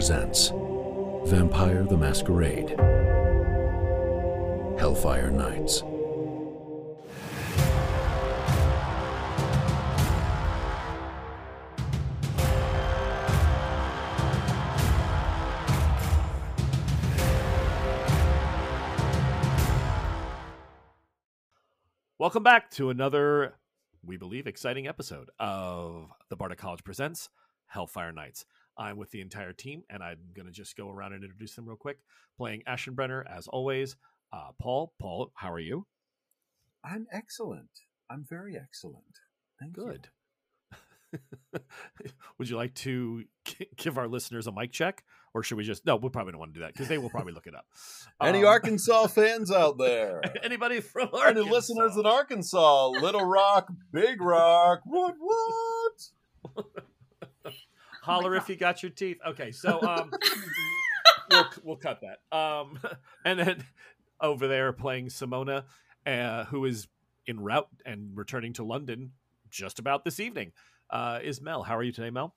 presents Vampire the Masquerade Hellfire Nights. Welcome back to another, we believe, exciting episode of the Bardic College Presents Hellfire Nights. I'm with the entire team, and I'm going to just go around and introduce them real quick. Playing Aschenbrenner, as always, uh, Paul. Paul, how are you? I'm excellent. I'm very excellent. Thank Good. Would you like to give our listeners a mic check, or should we just? No, we probably don't want to do that because they will probably look it up. Any Um, Arkansas fans out there? Anybody from Any Arkansas? listeners in Arkansas? Little Rock, Big Rock, what, what? Holler if you got your teeth. Okay, so um, we'll we'll cut that. Um, and then over there playing Simona, uh, who is en route and returning to London just about this evening, uh, is Mel. How are you today, Mel?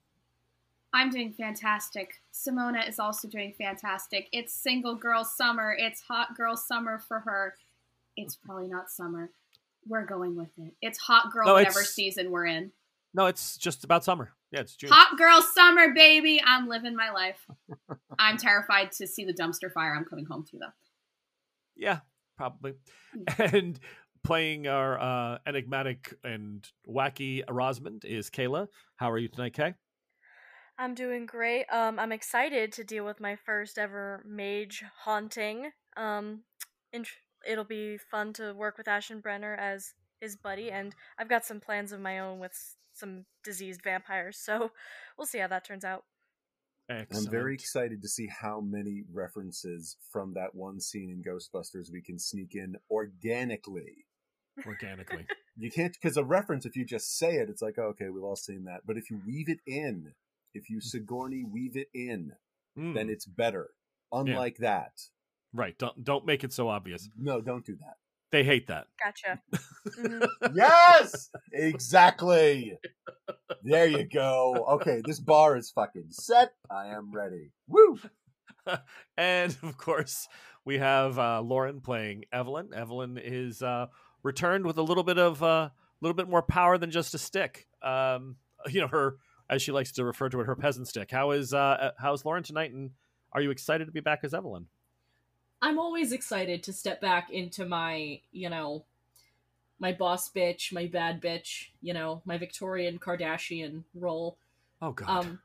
I'm doing fantastic. Simona is also doing fantastic. It's single girl summer. It's hot girl summer for her. It's probably not summer. We're going with it. It's hot girl No, whatever season we're in. No, it's just about summer. Yeah, it's June. Hot girl summer, baby. I'm living my life. I'm terrified to see the dumpster fire I'm coming home to, though. Yeah, probably. And playing our uh, enigmatic and wacky Rosamond is Kayla. How are you tonight, Kay? I'm doing great. Um, I'm excited to deal with my first ever mage haunting. Um, int- it'll be fun to work with Aschenbrenner as his buddy, and I've got some plans of my own with some diseased vampires. So we'll see how that turns out. Excellent. I'm very excited to see how many references from that one scene in Ghostbusters we can sneak in organically. organically. You can't, because a reference, if you just say it, it's like, oh, okay, we've all seen that. But if you weave it in, if you Sigourney weave it in, Mm, then it's better. Unlike that. right. Don't don't make it so obvious. No, don't do that. They hate that. Gotcha. Mhm. yes, exactly. There you go. Okay, this bar is fucking set. I am ready. Woo! and of course, we have uh, Lauren playing Evelyn. Evelyn is uh, returned with a little bit of a uh, little bit more power than just a stick. Um, you know, her as she likes to refer to it, her peasant stick. How is uh, how's Lauren tonight? And are you excited to be back as Evelyn? I'm always excited to step back into my, you know, my boss bitch, my bad bitch, you know, my Victorian Kardashian role. Oh God, Um,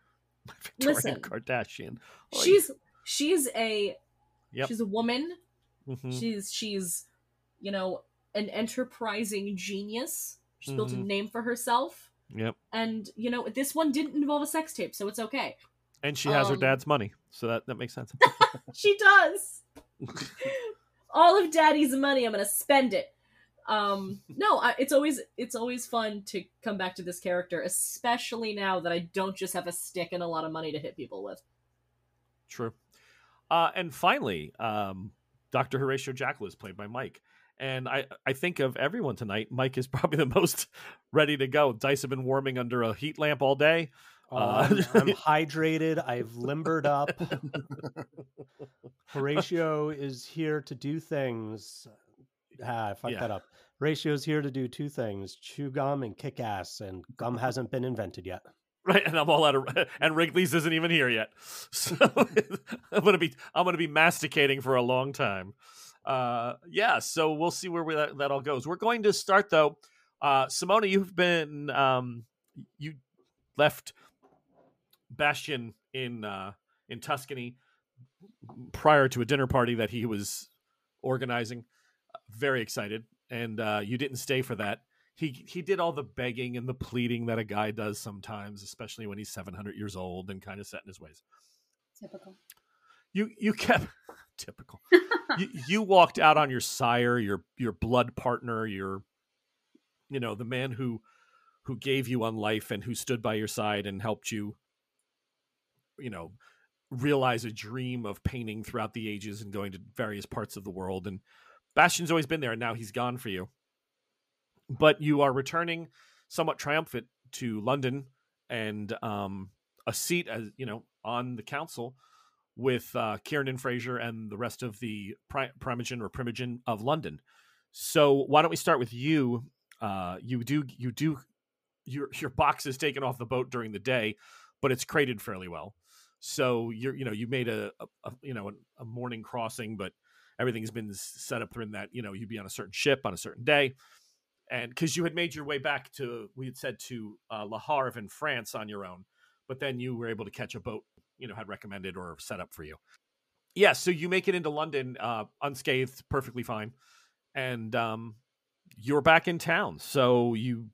Victoria listen. Kardashian. She's she's a Yep. she's a woman. Mhm. She's she's you know an enterprising genius. She's built a Mhm. name for herself, Yep, and you know this one didn't involve a sex tape, so it's okay. and she has her Um, dad's money, so that that makes sense. She does. All of Daddy's money, I'm gonna spend it. Um, no, I, it's always it's always fun to come back to this character, especially now that I don't just have a stick and a lot of money to hit people with. True. Uh, and finally, um, Dr. Horatio Jackal is played by Mike. And I, I think of everyone tonight, Mike is probably the most ready to go. Dice have been warming under a heat lamp all day. Oh, Uh, I'm, I'm hydrated. I've limbered up. Horatio is here to do things. Ah, I fucked Yeah. that up. Horatio's here to do two things: chew gum and kick ass. And gum hasn't been invented yet. Right, and I'm all out of and Wrigley's isn't even here yet. So I'm gonna be I'm gonna be masticating for a long time. Uh, yeah, so we'll see where we, that, that all goes. We're going to start though. Uh, Simona, you've been um, you left Bastian in uh, in Tuscany prior to a dinner party that he was organizing. Very excited, and uh, you didn't stay for that he he did all the begging and the pleading that a guy does sometimes, especially when he's seven hundred years old and kind of set in his ways. Typical. You you kept typical. you, you walked out on your sire, your your blood partner, your you know the man who who gave you on life and who stood by your side and helped you, you know, realize a dream of painting throughout the ages and going to various parts of the world. And Bastian's always been there, and now he's gone for you but you are returning somewhat triumphant to London and um, a seat as you know on the council with uh, Kieran and Fraser and the rest of the Pri- Primogen or Primogen of London. So why don't we start with you? Uh, you do you do your your box is taken off the boat during the day, but it's crated fairly well. So you're you know you made a, a, you know a, a morning crossing, but everything's been set up in that you know you'd be on a certain ship on a certain day and because you had made your way back to we had said to uh, Le Havre in France on your own, but then you were able to catch a boat you know had recommended or set up for you. Yeah, so you make it into London uh, unscathed, perfectly fine, and um, you're back in town. So you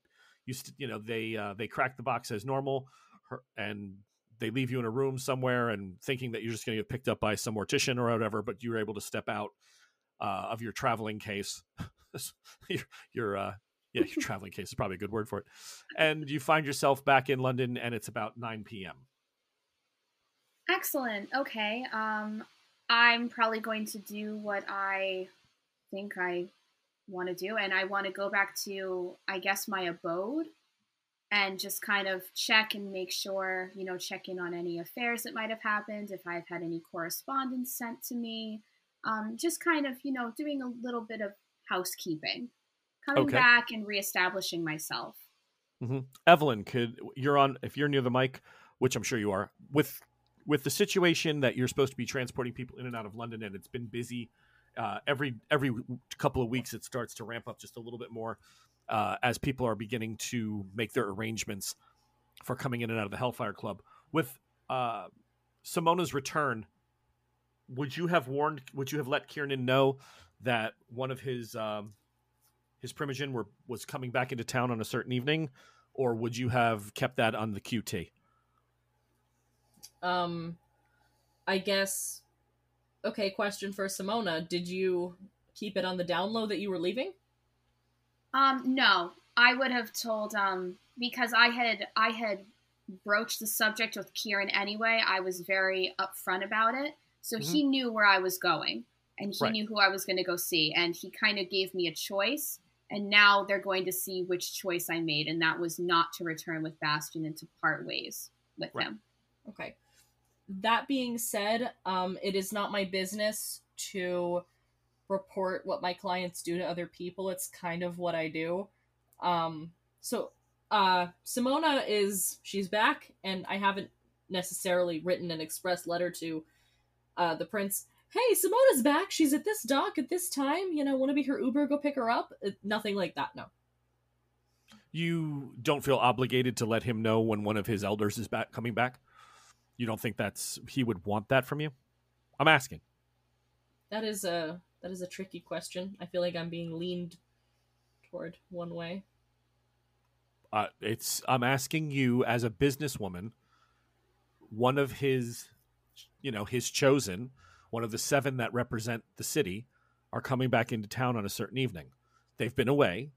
you st- you know they uh, they crack the box as normal, her- and they leave you in a room somewhere and thinking that you're just going to get picked up by some mortician or whatever, but you're able to step out uh, of your traveling case. your, your uh, yeah, your traveling case is probably a good word for it. And you find yourself back in London, and it's about 9 p.m. Excellent. Okay. Um, I'm probably going to do what I think I want to do, and I want to go back to, I guess, my abode and just kind of check and make sure, you know, check in on any affairs that might have happened, if I've had any correspondence sent to me, um, just kind of, you know, doing a little bit of housekeeping, coming Okay. back and reestablishing myself. hmm Evelyn, could you're on if you're near the mic, which I'm sure you are, with with the situation that you're supposed to be transporting people in and out of London, and it's been busy. Uh, every every couple of weeks, it starts to ramp up just a little bit more uh, as people are beginning to make their arrangements for coming in and out of the Hellfire Club. With uh, Simona's return, would you have warned? Would you have let Kiernan know that one of his um, his primogen were was coming back into town on a certain evening, or would you have kept that on the QT? Um, I guess. Okay, question for Simona. Did you keep it on the down low that you were leaving? Um, no, I would have told um because I had I had broached the subject with Kieran anyway. I was very upfront about it, so he knew where I was going and he Right. knew who I was going to go see, and he kind of gave me a choice. And now they're going to see which choice I made, and that was not to return with Bastian and to part ways with Right. him. Okay. That being said, um, it is not my business to report what my clients do to other people. It's kind of what I do. Um, so, uh, Simona is she's back, and I haven't necessarily written an express letter to uh, the prince. Hey, Simona's back. She's at this dock at this time. You know, want to be her Uber? Go pick her up. Uh, nothing like that. No. You don't feel obligated to let him know when one of his elders is back coming back. You don't think that's he would want that from you? I'm asking. That is a that is a tricky question. I feel like I'm being leaned toward one way. Uh, it's I'm asking you as a businesswoman. One of his, you know, his chosen, one of the seven that represent the city, are coming back into town on a certain evening. They've been away.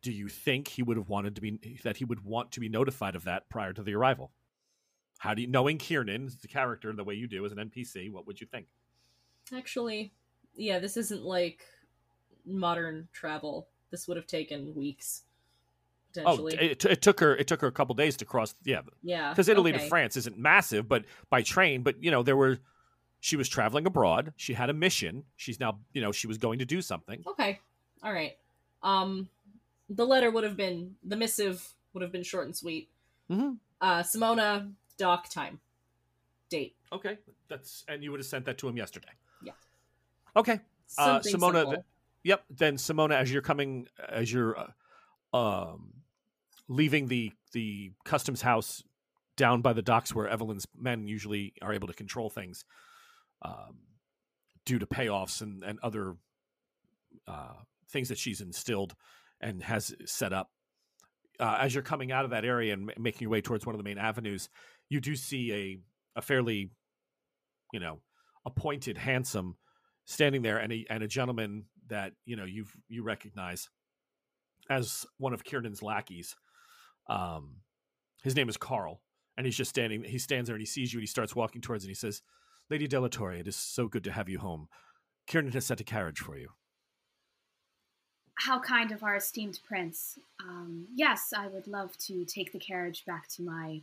Do you think he would have wanted to be that he would want to be notified of that prior to the arrival? How do you knowing Kiernan, the character, the way you do as an NPC, what would you think? Actually, yeah, this isn't like modern travel. This would have taken weeks Oh, potentially. it, it took her. It took her a couple days to cross. Yeah, yeah, because Italy to. France isn't massive, but by train. But you know, there were. She was traveling abroad. She had a mission. She's now, you know, she was going to do something. Okay, all right. Um, the letter would have been the missive would have been short and sweet. Mm-hmm. Uh, Simona dock time, date. Okay, that's and you would have sent that to him yesterday. Okay. Uh, Simona, simple. Yep. Then Simona, as you're coming, as you're uh, um, leaving the the customs house down by the docks where Evelyn's men usually are able to control things, um, due to payoffs and and other uh, things that she's instilled and has set up. Uh, as you're coming out of that area and ma- making your way towards one of the main avenues, you do see a a fairly, you know, appointed, handsome, standing there, and a and a gentleman that you know you've you recognize as one of Kiernan's lackeys. Um, his name is Carl, and he's just standing. He stands there and he sees you, and he starts walking towards, and he says, "Lady Delatorre, it is so good to have you home. Kiernan has sent a carriage for you." How kind of our esteemed prince. Um, yes, I would love to take the carriage back to my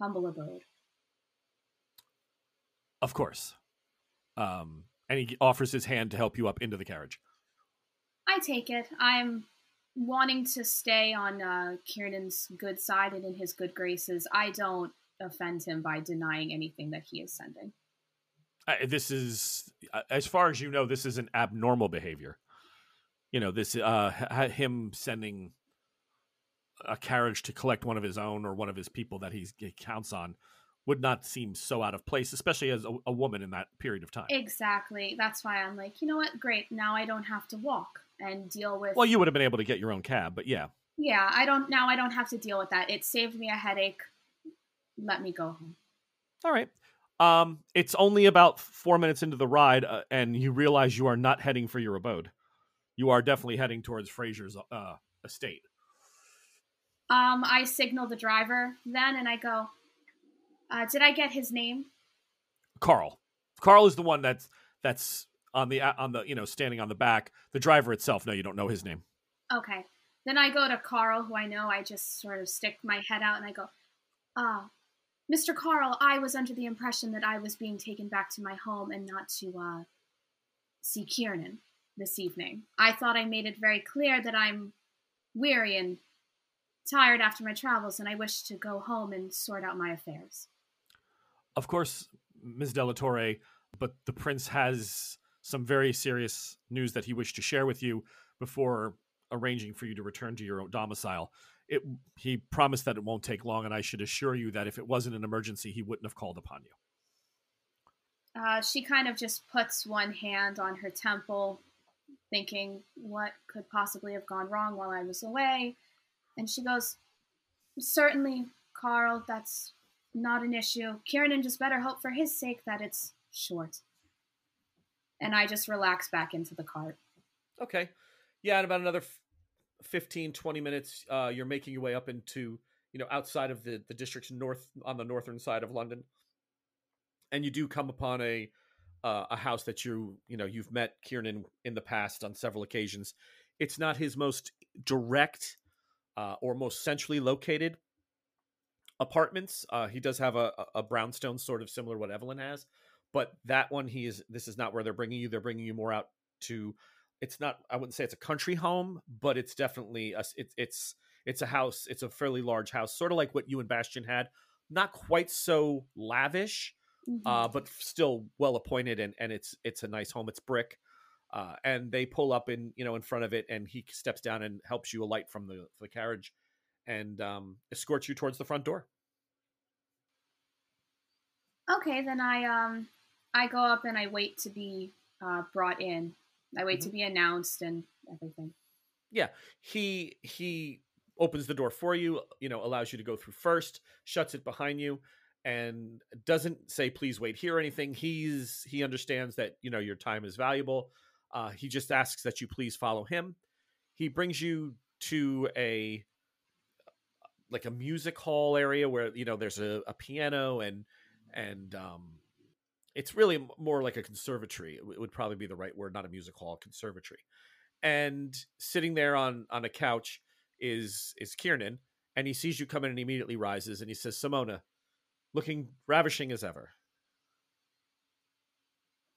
humble abode. Of course. Um, and he offers his hand to help you up into the carriage. I take it. I'm wanting to stay on uh, Kiernan's good side and in his good graces. I don't offend him by denying anything that he is sending. Uh, this is, uh, as far as you know, this is an abnormal behavior. You know, this uh, him sending a carriage to collect one of his own or one of his people that he's, he counts on would not seem so out of place, especially as a, a woman in that period of time. Exactly. That's why I'm like, you know what? Great. Now I don't have to walk and deal with. Well, you would have been able to get your own cab, but yeah. Yeah, I don't. Now I don't have to deal with that. It saved me a headache. Let me go home. All right. Um, it's only about four minutes into the ride, uh, and you realize you are not heading for your abode. You are definitely heading towards Fraser's uh, estate. Um, I signal the driver then, and I go, uh, "Did I get his name?" Carl. Carl is the one that's that's on the on the you know standing on the back. The driver itself, no, you don't know his name. Okay. Then I go to Carl, who I know. I just sort of stick my head out and I go, "Ah, Mr. Carl, I was under the impression that I was being taken back to my home and not to uh, see Kiernan this evening. I thought I made it very clear that I'm weary and tired after my travels, and I wish to go home and sort out my affairs." Of course, Ms. Delatorre, but the prince has some very serious news that he wished to share with you before arranging for you to return to your own domicile. It, he promised that it won't take long, and I should assure you that if it wasn't an emergency, he wouldn't have called upon you. Uh, she kind of just puts one hand on her temple, thinking, what could possibly have gone wrong while I was away? And she goes, Certainly, Carl, that's not an issue. Kiernan just better hope for his sake that it's short. And I just relax back into the cart. Okay. Yeah, in about another f- 15, 20 minutes, uh, you're making your way up into, you know, outside of the, the district's north, on the northern side of London. And you do come upon a uh, a house that you, you know, you've met Kiernan in the past on several occasions. It's not his most direct uh, or most centrally located apartments. Uh, he does have a, a brownstone sort of similar to what Evelyn has, but that one he is. This is not where they're bringing you. They're bringing you more out to. It's not. I wouldn't say it's a country home, but it's definitely a. It's it's it's a house. It's a fairly large house, sort of like what you and Bastian had. Not quite so lavish, Mhm. uh, but still well appointed, and and it's it's a nice home. It's brick. Uh, and they pull up in you know in front of it, and he steps down and helps you alight from the the carriage, and um, escorts you towards the front door. Okay, then I um I go up and I wait to be uh, brought in. I wait to be announced and everything. yeah he he opens the door for you you know allows you to go through first shuts it behind you and doesn't say please wait here or anything he's he understands that you know your time is valuable uh, he just asks that you please follow him he brings you to a like a music hall area where you know there's a, a piano and and um it's really more like a conservatory it would probably be the right word not a music hall conservatory and sitting there on on a couch is is Kiernan, and he sees you come in and immediately rises and he says, "Simona, looking ravishing as ever."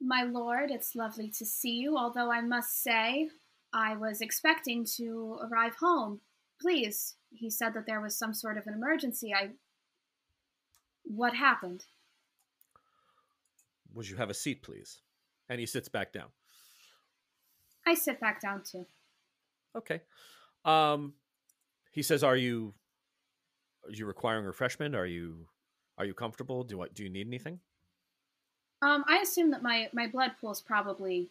My lord, it's lovely to see you, although I must say I was expecting to arrive home. Please, he said that there was some sort of an emergency. I. What happened? Would you have a seat, please? And he sits back down. I sit back down too. Okay. Um, he says, "Are you are you requiring refreshment? Are you are you comfortable? Do I, do you need anything?" Um, I assume that my, my blood pool is probably.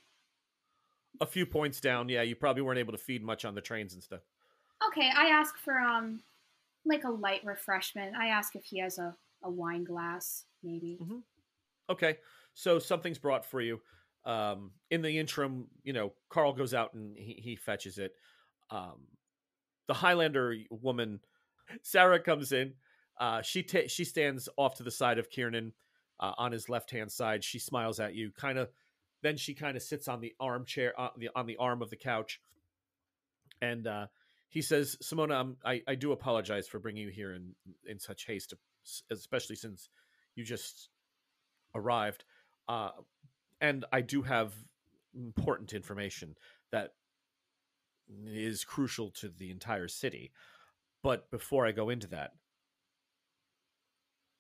A few points down. Yeah, you probably weren't able to feed much on the trains and stuff. Okay, I ask for, um, like a light refreshment. I ask if he has a, a wine glass, maybe. Okay, so something's brought for you. Um, in the interim, you know, Carl goes out and he, he fetches it. Um, the Highlander woman, Sarah, comes in. Uh, she ta- she stands off to the side of Kiernan uh, on his left hand side. She smiles at you, kind of. Then she kind of sits on the armchair on the on the arm of the couch, and uh, he says, "Simona, I'm, I I do apologize for bringing you here in in such haste, especially since you just arrived. Uh, and I do have important information that is crucial to the entire city. But before I go into that,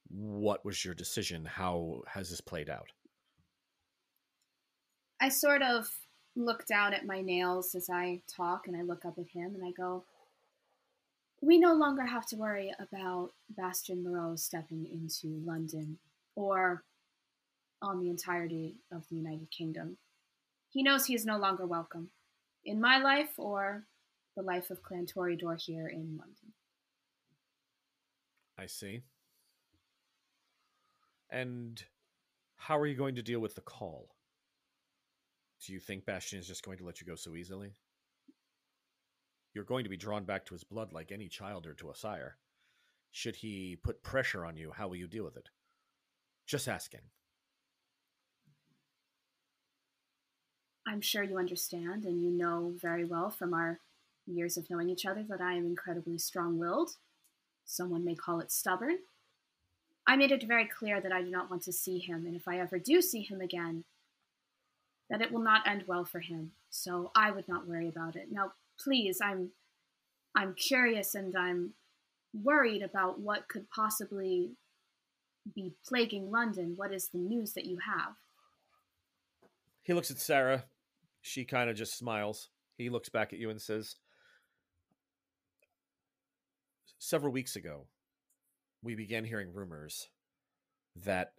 what was your decision? How has this played out? I sort of look down at my nails as I talk and I look up at him and I go, We no longer have to worry about Bastian Moreau stepping into London or on the entirety of the United Kingdom. He knows he is no longer welcome in my life or the life of Clan Toreador here in London. I see. And how are you going to deal with the call? Do you think Bastian is just going to let you go so easily? You're going to be drawn back to his blood like any child or to a sire. Should he put pressure on you, how will you deal with it? Just asking. I'm sure you understand and you know very well from our years of knowing each other that I am incredibly strong willed. Someone may call it stubborn. I made it very clear that I do not want to see him, and if I ever do see him again, that it will not end well for him. So I would not worry about it. Now, please, I'm I'm curious and I'm worried about what could possibly be plaguing London. What is the news that you have? He looks at Sarah. She kind of just smiles. He looks back at you and says, Several weeks ago, we began hearing rumors that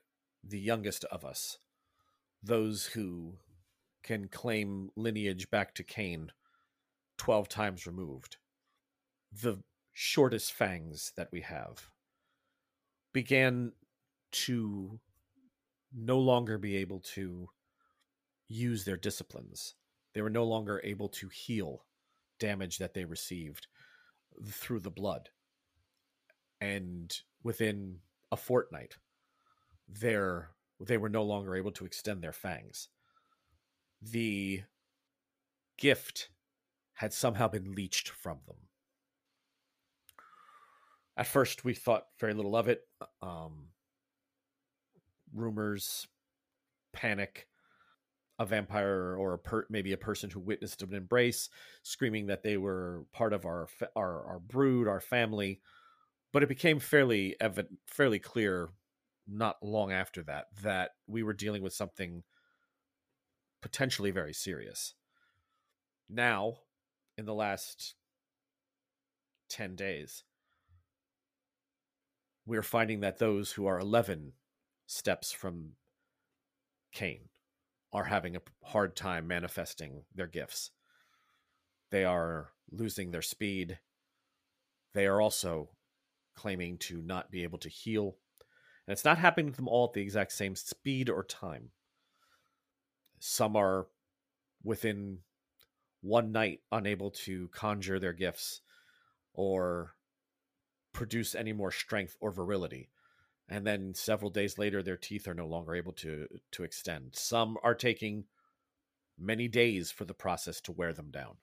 the youngest of us, those who can claim lineage back to Cain 12 times removed, the shortest fangs that we have, began to no longer be able to use their disciplines. They were no longer able to heal damage that they received through the blood. And within a fortnight, they're, they were no longer able to extend their fangs. The gift had somehow been leached from them. At first, we thought very little of it. Um, rumors, panic, a vampire or a per- maybe a person who witnessed an embrace, screaming that they were part of our fa- our our brood, our family. But it became fairly evident, fairly clear, not long after that, that we were dealing with something potentially very serious. Now, in the last ten days, we're finding that those who are eleven steps from Cain are having a hard time manifesting their gifts. They are losing their speed. They are also claiming to not be able to heal. And it's not happening to them all at the exact same speed or time. Some are within one night unable to conjure their gifts or produce any more strength or virility. And then several days later their teeth are no longer able to to extend. Some are taking many days for the process to wear them down.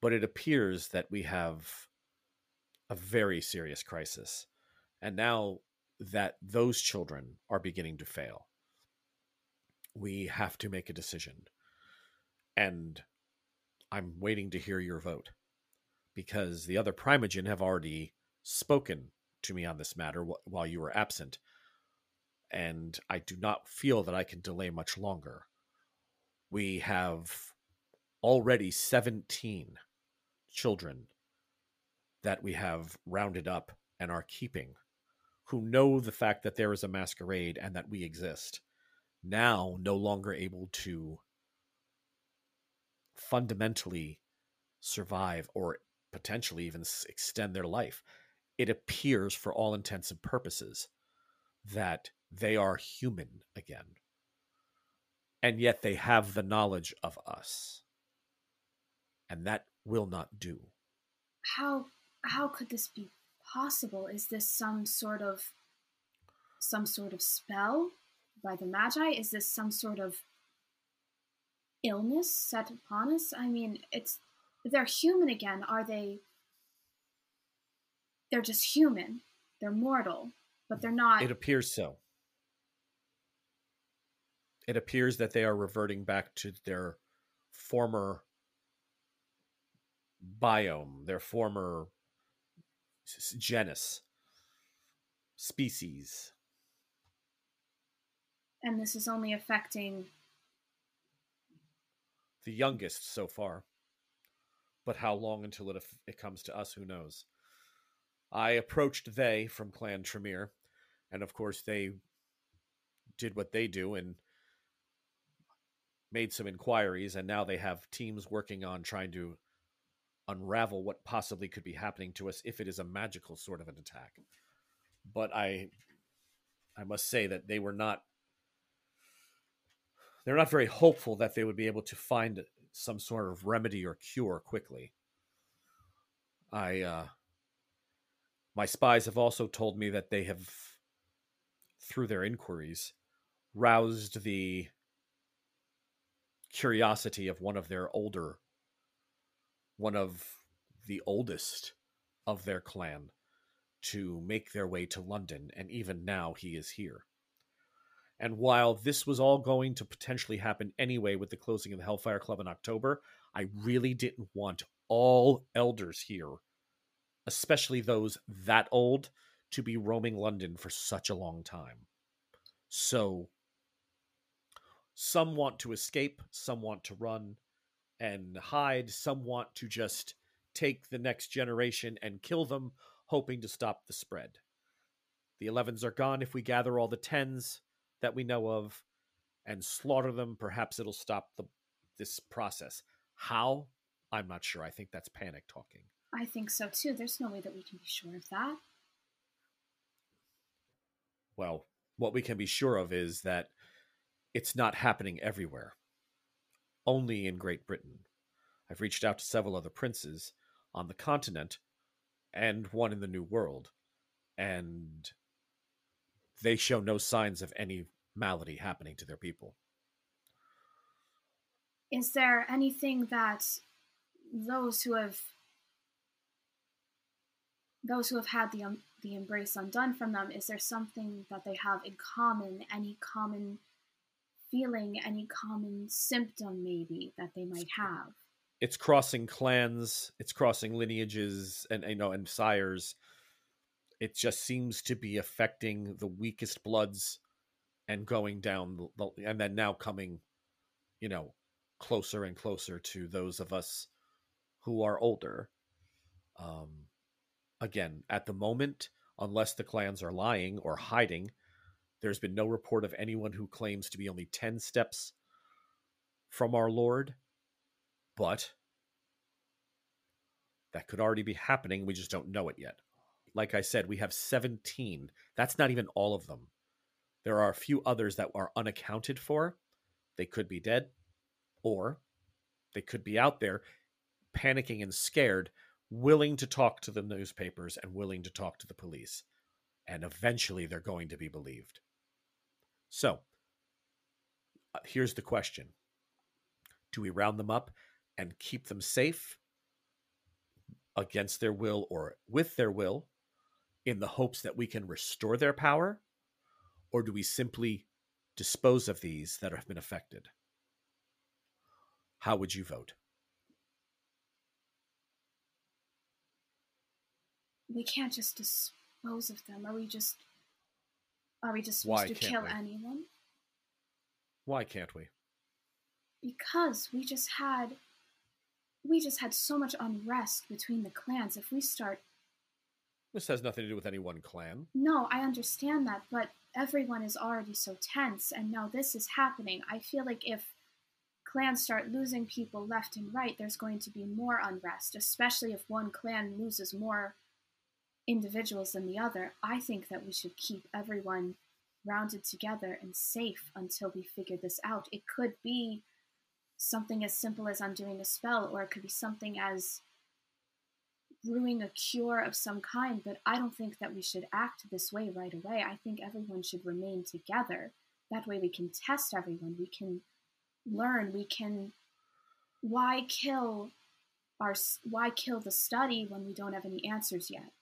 But it appears that we have a very serious crisis. And now that those children are beginning to fail we have to make a decision. And i'm waiting to hear your vote because the other primogen have already spoken to me on this matter wh- while you were absent, and I do not feel that I can delay much longer. We have already 17 children that we have rounded up and are keeping who know the fact that there is a masquerade and that we exist, now no longer able to fundamentally survive or potentially even extend their life it appears for all intents and purposes that they are human again. And yet they have the knowledge of us. And that will not do. How how could this be possible? Is this some sort of some sort of spell by the Magi? Is this some sort of illness set upon us? I mean, it's they're human again. Are they they're just human. They're mortal, but they're not. It appears so. it appears that they are reverting back to their former biome, their former genus, species. And this is only affecting. The youngest so far. But how long until it, it comes to us, who knows? I approached they from Clan Tremere, and of course they did what they do and made some inquiries, and now they have teams working on trying to unravel what possibly could be happening to us if it is a magical sort of an attack. But I I must say that they were not they're not very hopeful that they would be able to find some sort of remedy or cure quickly. I uh my spies have also told me that they have through their inquiries roused the curiosity of one of their older one of the oldest of their clan to make their way to London, and even now he is here. And while this was all going to potentially happen anyway with the closing of the Hellfire Club in October, I really didn't want all elders here, especially those that old, to be roaming London for such a long time. So, some want to escape, some want to run and hide, some want to just take the next generation and kill them, hoping to stop the spread. The 11s are gone if we gather all the 10s that we know of and slaughter them. Perhaps it'll stop the this process. How? I'm not sure. I think that's panic talking. I think so too. There's no way that we can be sure of that. Well, what we can be sure of is that it's not happening everywhere, only in Great Britain. I've reached out to several other princes on the continent and one in the New World, and they show no signs of any malady happening to their people. Is there anything that those who have those who have had the um, the embrace undone from them is there something that they have in common any common feeling any common symptom maybe that they might have It's crossing clans, it's crossing lineages, and you know, and sires. It just seems to be affecting the weakest bloods and going down, the, and then now coming, you know, closer and closer to those of us who are older. Um, again, at the moment, unless the clans are lying or hiding, there's been no report of anyone who claims to be only 10 steps from our Lord. But that could already be happening. We just don't know it yet. Like I said, we have 17. That's not even all of them. There are a few others that are unaccounted for. They could be dead, or they could be out there panicking and scared, willing to talk to the newspapers and willing to talk to the police. And eventually they're going to be believed. So, uh, here's the question Do we round them up and keep them safe against their will or with their will in the hopes that we can restore their power? Or do we simply dispose of these that have been affected? How would you vote? we can't just dispose of them are we just are we just Why supposed to kill we? anyone Why can't we? because we just had we just had so much unrest between the clans if we start This has nothing to do with any one clan. no i understand that but everyone is already so tense and now this is happening i feel like if clans start losing people left and right there's going to be more unrest especially if one clan loses more individuals than the other. I think that we should keep everyone rounded together and safe until we figure this out. It could be something as simple as undoing a spell, or it could be something as brewing a cure of some kind. But I don't think that we should act this way right away. I think everyone should remain together. That way we can test everyone. We can learn. We can. Why kill our? Why kill the study when we don't have any answers yet?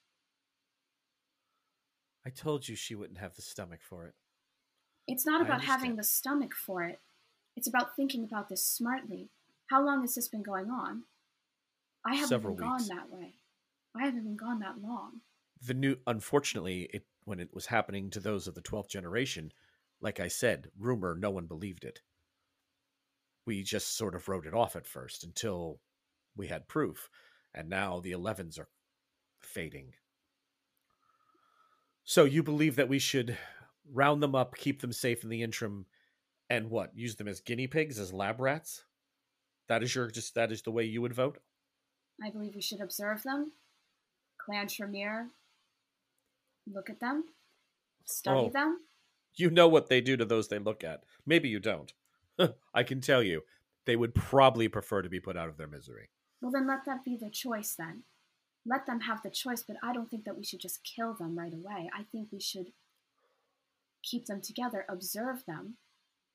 I told you she wouldn't have the stomach for it. It's not about having the stomach for it. It's about thinking about this smartly. How long has this been going on? I haven't Several gone that way. I haven't been gone that long. the new unfortunately it when it was happening to those of the 12th generation like i said rumor no one believed it. We just sort of wrote it off at first until we had proof and now the 11s are fading. So you believe that we should round them up keep them safe in the interim and what use them as guinea pigs as lab rats? That is your just that is the way you would vote? I believe we should observe them, Clan Tremere, look at them, study Oh. them. you know what they do to those they look at. Maybe you don't. I can tell you, they would probably prefer to be put out of their misery. Well, then let that be their choice then. Let them have the choice, but I don't think that we should just kill them right away. I think we should keep them together, observe them,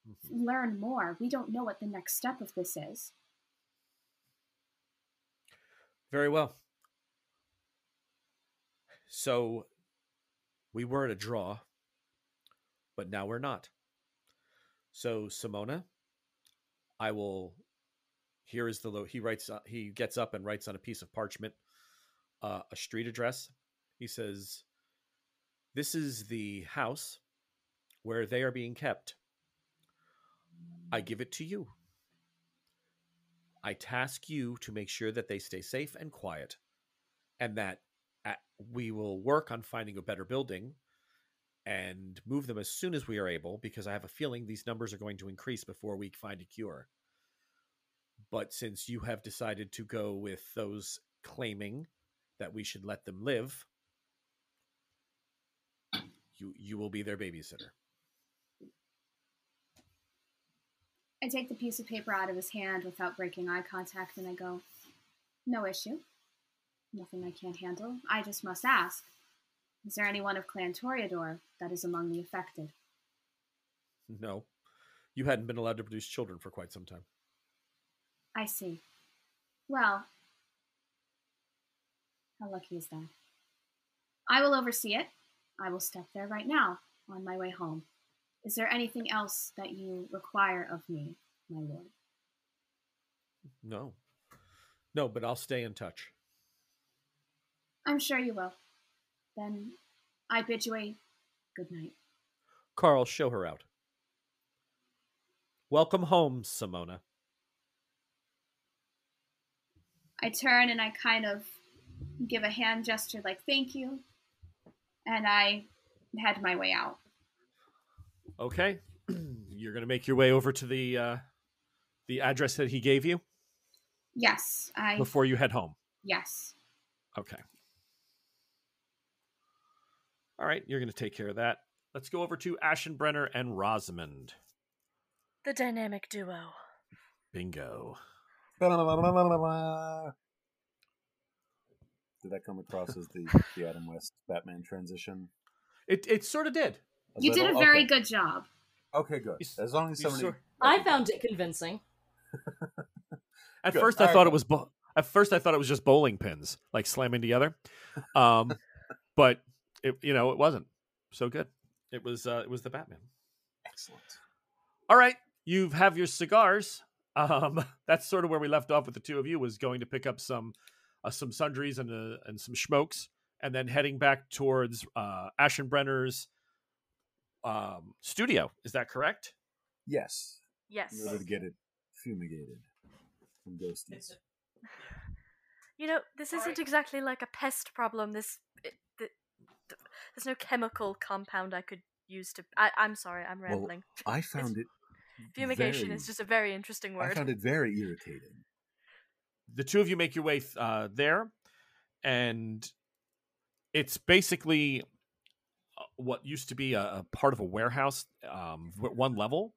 mm-hmm. learn more. We don't know what the next step of this is. Very well. So we were at a draw, but now we're not. So Simona, I will. Here is the lo- he writes. Uh, he gets up and writes on a piece of parchment uh, a street address. He says, "This is the house where they are being kept. I give it to you. I task you to make sure that they stay safe and quiet, and that we will work on finding a better building and move them as soon as we are able, because I have a feeling these numbers are going to increase before we find a cure. But since you have decided to go with those claiming that we should let them live, you you will be their babysitter. I take the piece of paper out of his hand without breaking eye contact and I go, No issue. Nothing I can't handle. I just must ask Is there anyone of Clan Toreador that is among the affected? No, you hadn't been allowed to produce children for quite some time. I see. Well, how lucky is that? I will oversee it. I will step there right now on my way home. Is there anything else that you require of me, my lord? No, no, but I'll stay in touch. I'm sure you will. Then I bid you a good night. Carl, show her out. Welcome home, Simona. I turn and I kind of give a hand gesture like thank you, and I head my way out. Okay, you're gonna make your way over to the uh, the address that he gave you Yes, I. before you head home. Yes. Okay. All right, you're gonna take care of that. Let's go over to Aschenbrenner and Rosamond. The dynamic duo. Bingo. Did that come across as the, the Adam West Batman transition? It it sort of did. Was You that did a very okay. good job. Okay, good. As long as somebody. sort- I found it convincing. At Good. first, I All right, thought it was bo- at first I thought it was just bowling pins like slamming together, um, but it you know it wasn't so good. It was uh, it was the Batman. Excellent. All right, you have your cigars. Um, that's sort of where we left off with the two of you was going to pick up some uh, some sundries and uh, and some smokes, and then heading back towards uh, Aschenbrenner's um, studio. Is that correct? Yes. Yes. In order to get it fumigated from ghosties. You know, this isn't exactly like a pest problem. This, it, th th- there's no chemical compound I could use to. I, I'm sorry, I'm Well, rambling. I found it. Fumigation very- is just a very interesting word. I found it very irritating. the two of you make your way uh, there, and it's basically uh, what used to be a, a part of a warehouse, um, one level.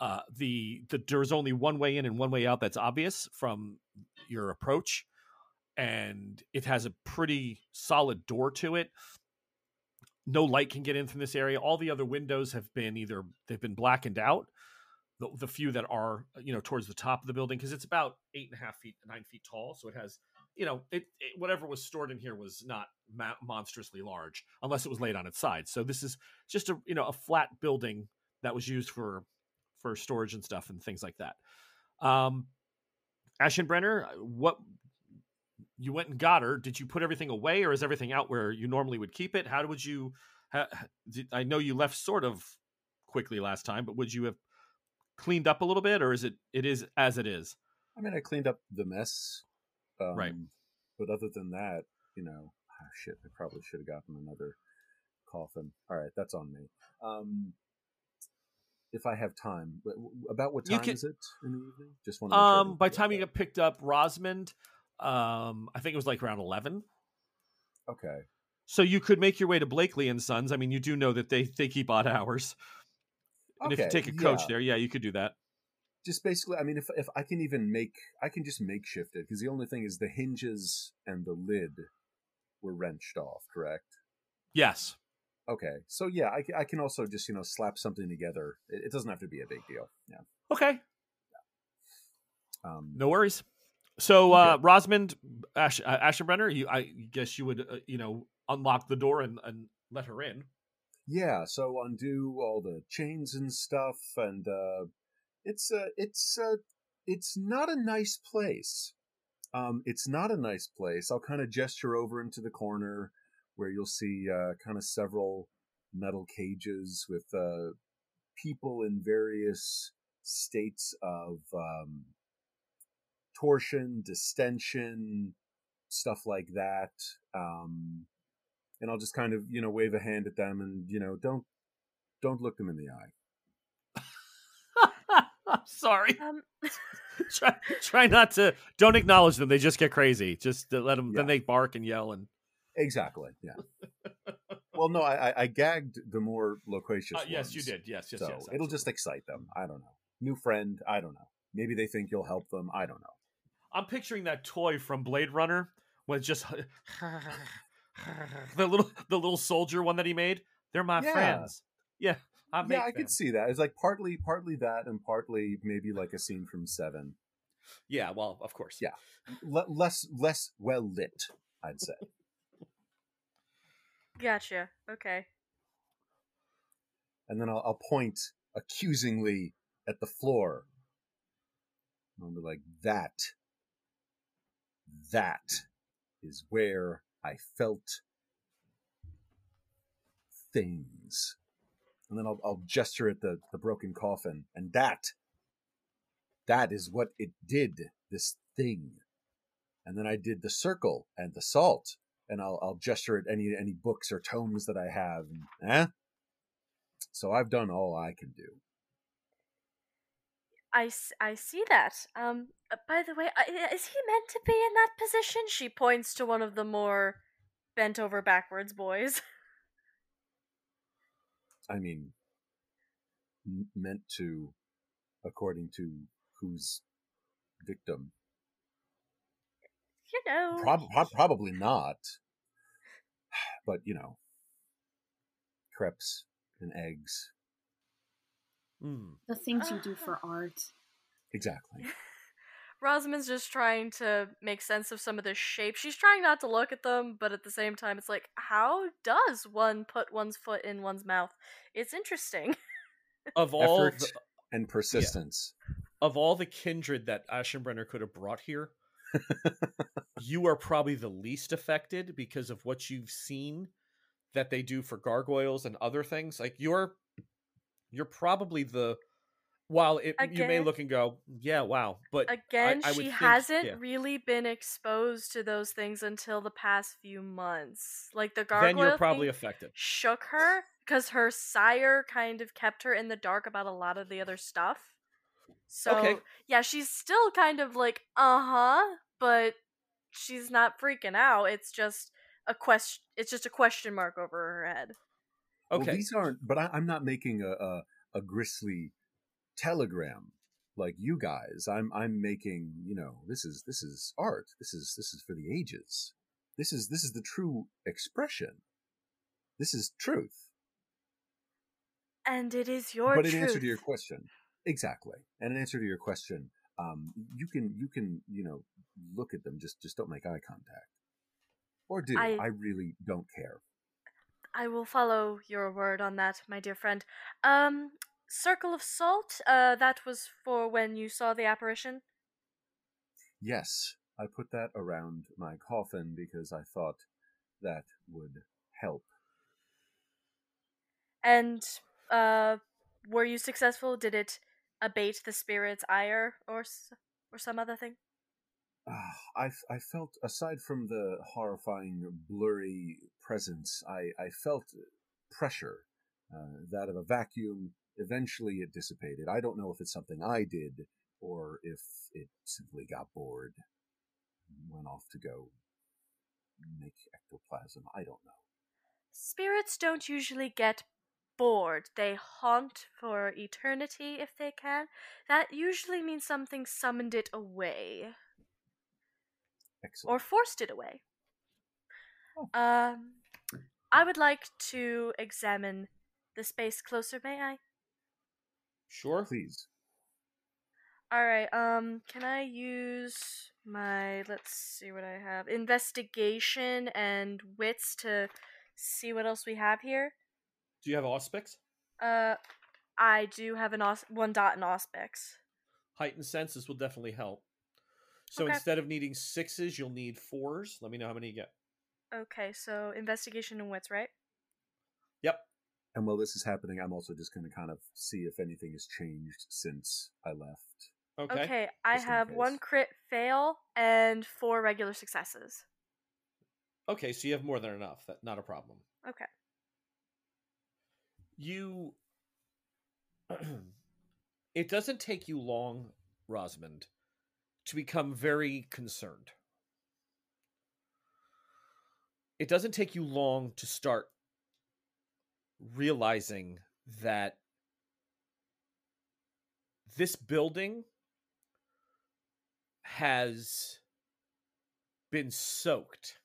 Uh, the, the there's only one way in and one way out that's obvious from your approach, and it has a pretty solid door to it. No light can get in from this area. All the other windows have been either they've been blackened out, the, the few that are you know towards the top of the building because it's about eight and a half feet nine feet tall so it has you know it, it whatever was stored in here was not ma- monstrously large unless it was laid on its side so this is just a you know a flat building that was used for for storage and stuff and things like that. Um, Aschenbrenner, what you went and got her? Did you put everything away, or is everything out where you normally would keep it? How would you? How, did, I know you left sort of quickly last time, but would you have cleaned up a little bit, or is it it is as it is? I mean, I cleaned up the mess. Um, Right. But other than that, you know, ah, shit, I probably should have gotten another coffin. All right, that's on me. Um, if I have time, about what time can- is it in the evening? Just want to. Make sure Um, by time you get picked up, Rosamond, um, I think it was like around eleven. okay, So you could make your way to Blakely and Sons. I mean, you do know that they they keep odd hours. And if you take a coach yeah. there, yeah, you could do that. just basically, I mean, if if I can even make, I can just makeshift it because the only thing is the hinges and the lid were wrenched off. Correct. Yes. Okay, so yeah, I, I can also just you know slap something together. It, it doesn't have to be a big deal. Yeah. Okay. Um, No worries. So, uh, Okay. Rosamond Ash, uh, Aschenbrenner, you, I guess you would, uh, you know, unlock the door and, and let her in. Yeah, so undo all the chains and stuff, and uh, it's uh, it's uh, it's not a nice place. Um, it's not a nice place. I'll kind of gesture over into the corner where you'll see uh, kind of several metal cages with uh, people in various states of um, torsion, distension, stuff like that. Um, and I'll just kind of you know wave a hand at them and you know don't don't look them in the eye. I'm sorry. Um, try, try not to. Don't acknowledge them. They just get crazy. Just let them. Then they bark and yell and. Exactly. Yeah. well, no, I, I, I gagged the more loquacious. Uh, yes, you did. Yes, yes, so yes. it'll just excite them. I don't know. New friend. I don't know. Maybe they think you'll help them. I don't know. I'm picturing that toy from Blade Runner with just the little the little soldier one that he made. They're my Yeah. friends. Yeah, I yeah, I them. could see that. It's like partly partly that, and partly maybe like a scene from Seven. Yeah, well, of course. Yeah. Le- less less well lit, I'd say. gotcha. Okay. and then I'll, I'll point accusingly at the floor. And I'll be like, that, that is where I felt things. And then I'll, I'll gesture at the, the broken coffin, and that, that is what it did, this thing. And then I did the circle and the salt, and I'll, I'll gesture at any any books or tomes that I have. Eh? So I've done all I can do. I, I see that. Um, uh, by the way, is he meant to be in that position? She points to one of the more bent over backwards boys. I mean, meant to, according to whose victim? you know. Prob- prob- probably not. But you know, crepes and eggs. Mm. The things you do for art. Exactly. Rosamond's just trying to make sense of some of the shapes. She's trying not to look at them, but at the same time, it's like, how does one put one's foot in one's mouth? It's interesting. Of all Effort the, and persistence. of all the kindred that Aschenbrenner could have brought here, you are probably the least affected because of what you've seen that they do for gargoyles and other things. Like you're you're probably the while it, you may look and go, yeah, wow, but Again, I would she think- hasn't yeah. really been exposed to those things until the past few months. Like the then gargoyle you're probably affected. shook her because her sire kind of kept her in the dark about a lot of the other stuff. So Okay. yeah, she's still kind of like, uh huh, but she's not freaking out. It's just a question. It's just a question mark over her head. Okay, Well, these aren't. But I, I'm not making a, a a grisly telegram like you guys. I'm I'm making. You know, this is this is art. This is this is for the ages. This is this is the true expression. This is truth. And it is your but truth. in answer to your question, exactly. And in answer to your question, um, you can you can you know look at them. Just just don't make eye contact, or do. I- I really don't care. I will follow your word on that, my dear friend. Um, circle of salt. Uh, that was for when you saw the apparition. Yes, I put that around my coffin because I thought that would help. And uh, were you successful? Did it abate the spirit's ire or or some other thing? Ah, I, I felt, aside from the horrifying, blurry presence, I, I felt pressure, uh, that of a vacuum. Eventually it dissipated. I don't know if it's something I did or if it simply got bored and went off to go make ectoplasm. I don't know. Spirits don't usually get bored. They haunt for eternity if they can. That usually means something summoned it away Excellent. or forced it away. Oh. Um, I would like to examine the space closer, may I? Sure. Please. All right. Um, can I use my let's see what I have investigation and wits to see what else we have here? Do you have auspex? Uh, I do have an aus- one dot in auspex. Heightened senses will definitely help. So Okay. instead of needing sixes, you'll need fours. Let me know how many you get. Okay, so investigation and wits, right? Yep. And while this is happening, I'm also just going to kind of see if anything has changed since I left. Okay. Okay, I Just in have one crit fail and four regular successes. Okay, so you have more than enough. That not a problem. Okay. You It doesn't take you long, Rosamond, to become very concerned. It doesn't take you long to start realizing that this building has been soaked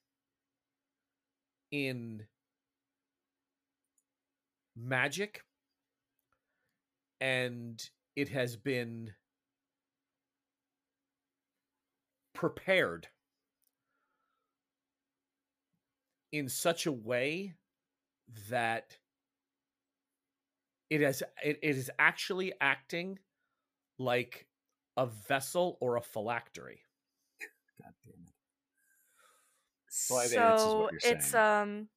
in magic and it has been prepared in such a way that it has it, it is actually acting like a vessel or a phylactery God damn it. Well, I think this is so it's saying. um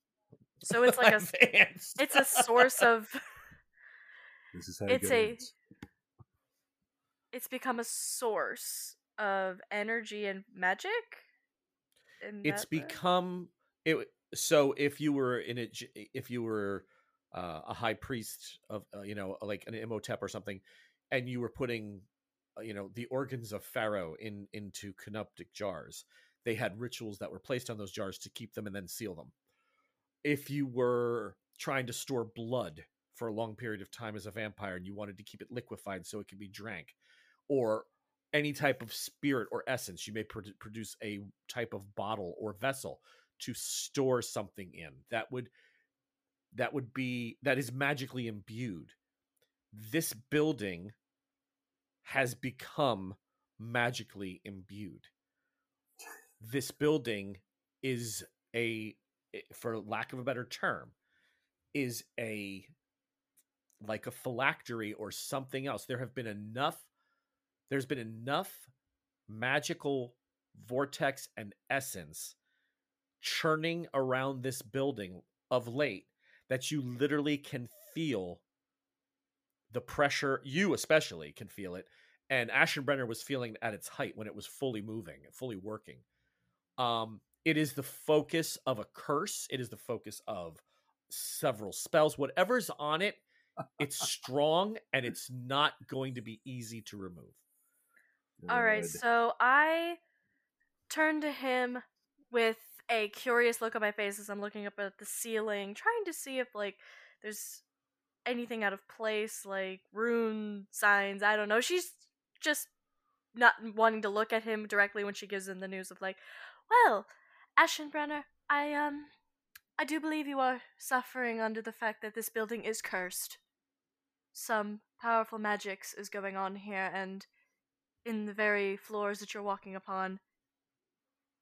so it's like a s- Advanced. it's a source of This is how It's get a- it's become a source of energy and magic. It's way? become it so if you were in it if you were uh, a high priest of uh, you know like an imhotep or something and you were putting uh, you know the organs of pharaoh in into canoptic jars they had rituals that were placed on those jars to keep them and then seal them if you were trying to store blood for a long period of time as a vampire and you wanted to keep it liquefied so it could be drank or any type of spirit or essence. You may produ- produce a type of bottle or vessel to store something in. That would that would be that is magically imbued. This building has become magically imbued. This building is a eh, for lack of a better term is a like a phylactery or something else. There have been enough there's been enough magical vortex and essence churning around this building of late that you literally can feel the pressure you especially can feel it and Aschenbrenner was feeling at its height when it was fully moving fully working. Um it is the focus of a curse. It is the focus of several spells. Whatever's on it it's strong and it's not going to be easy to remove All right, so I turn to him with a curious look on my face as I'm looking up at the ceiling, trying to see if like there's anything out of place, like rune signs. I don't know. She's just not wanting to look at him directly when she gives him the news of like, well, Aschenbrenner, I um, I do believe you are suffering under the fact that this building is cursed. Some powerful magics is going on here, and in the very floors that you're walking upon,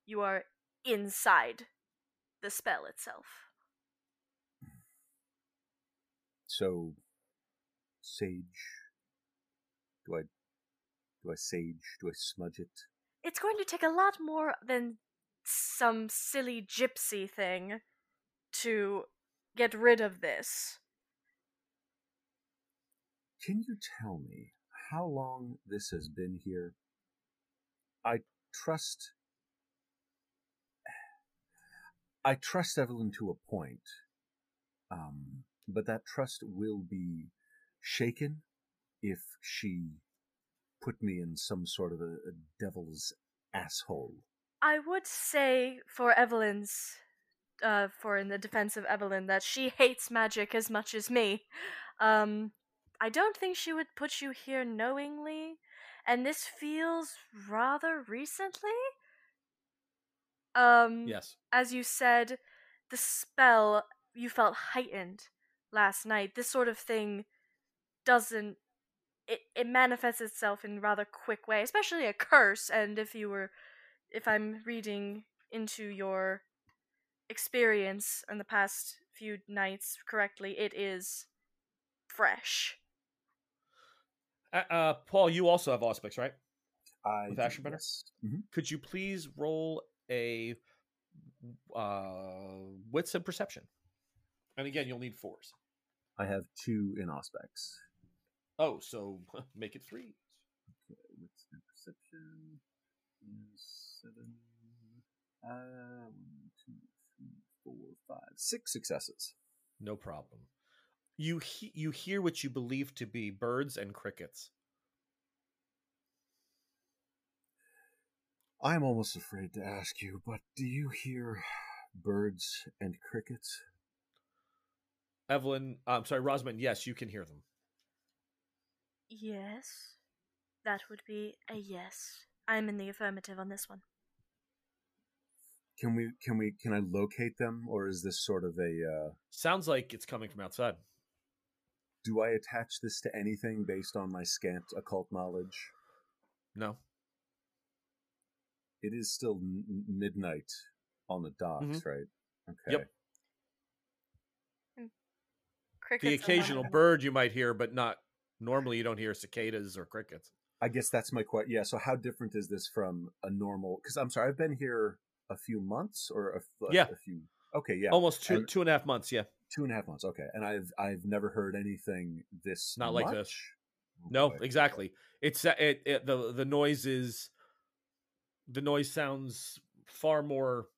you are inside the spell itself. So, sage? Do I do I sage? Do I smudge it? It's going to take a lot more than some silly gypsy thing to get rid of this. Can you tell me how long this has been here? I trust. I trust Evelyn to a point, um, but that trust will be shaken if she put me in some sort of a, a devil's asshole. I would say for Evelyn's, uh, for in the defense of Evelyn, that she hates magic as much as me. Um, I don't think she would put you here knowingly, and this feels rather recently. Um, Yes. as you said, the spell you felt heightened last night. This sort of thing doesn't it, it manifests itself in rather quick way, especially a curse, and if you were if I'm reading into your experience in the past few nights correctly, it is fresh. Uh, uh, Paul, you also have auspex, right? I With do, Aschenbrenner? yes. Mhm. Could you please roll a uh, wits and perception? And again, you'll need fours. I have two in Auspex. Oh, so make it three. Okay, wits and perception is seven. Uh, one, two, three, four, five, six successes. No problem. You he- you hear what you believe to be birds and crickets. I'm almost afraid to ask you, but do you hear birds and crickets? Evelyn, I'm sorry, Rosamond. Yes, you can hear them. Yes. That would be a yes. I'm in the affirmative on this one. Can we? Can we? Can I locate them, or is this sort of a? Uh, Sounds like it's coming from outside. Do I attach this to anything based on my scant occult knowledge? No. It is still n- n- midnight on the docks, Mhm. right? Okay. Yep. Crickets The occasional lion. bird you might hear, but not normally. You don't hear cicadas or crickets. I guess that's my question. Yeah. So how different is this from a normal? Because I'm sorry, I've been here a few months or a, f- Yeah. a few. Okay. Yeah. Almost two And- two and a half months. Yeah. two and a half months. Okay. And I've I've never heard anything this Not like this. much? No, exactly. It's uh, it, it the the noise is the noise sounds far more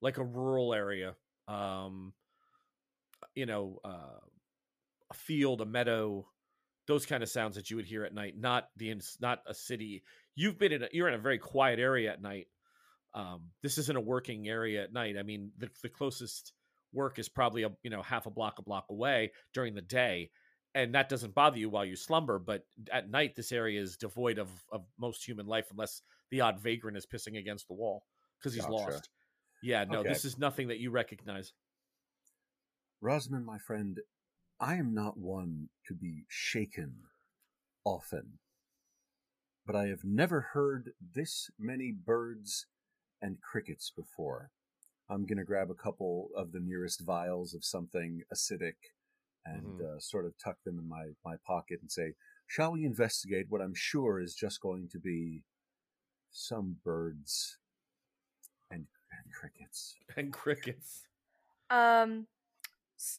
like a rural area. Um you know, uh a field, a meadow, those kind of sounds that you would hear at night, not the not a city. You've been in a, you're in a very quiet area at night. Um this isn't a working area at night. I mean, the the closest work is probably a you know half a block a block away during the day and that doesn't bother you while you slumber but at night this area is devoid of, of most human life unless the odd vagrant is pissing against the wall because he's Gotcha. lost yeah no Okay. this is nothing that you recognize Rosamond, my friend, I am not one to be shaken often, but I have never heard this many birds and crickets before. I'm going to grab a couple of the nearest vials of something acidic and uh, sort of tuck them in my, my pocket and say, Shall we investigate what I'm sure is just going to be some birds and, and crickets? and crickets Um,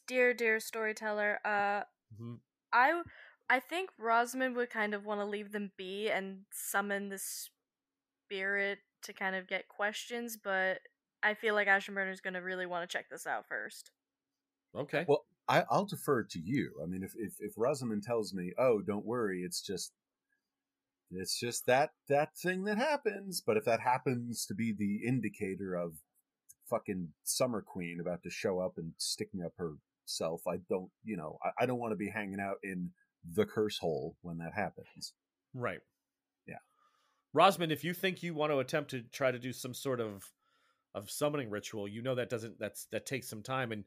dear, dear storyteller, uh, Mhm. I, I think Rosamond would kind of want to leave them be and summon the spirit to kind of get questions, but I feel like Aschenbrenner's gonna really want to check this out first. okay Well, I, I'll defer to you. I mean, if, if if Rosamond tells me, "Oh, don't worry, it's just it's just that that thing that happens," but if that happens to be the indicator of fucking Summer Queen about to show up and sticking up herself, I don't, you know, I, I don't want to be hanging out in the curse hole when that happens. right Yeah. Rosman if you think you want to attempt to try to do some sort of of summoning ritual you know that doesn't that's that takes some time and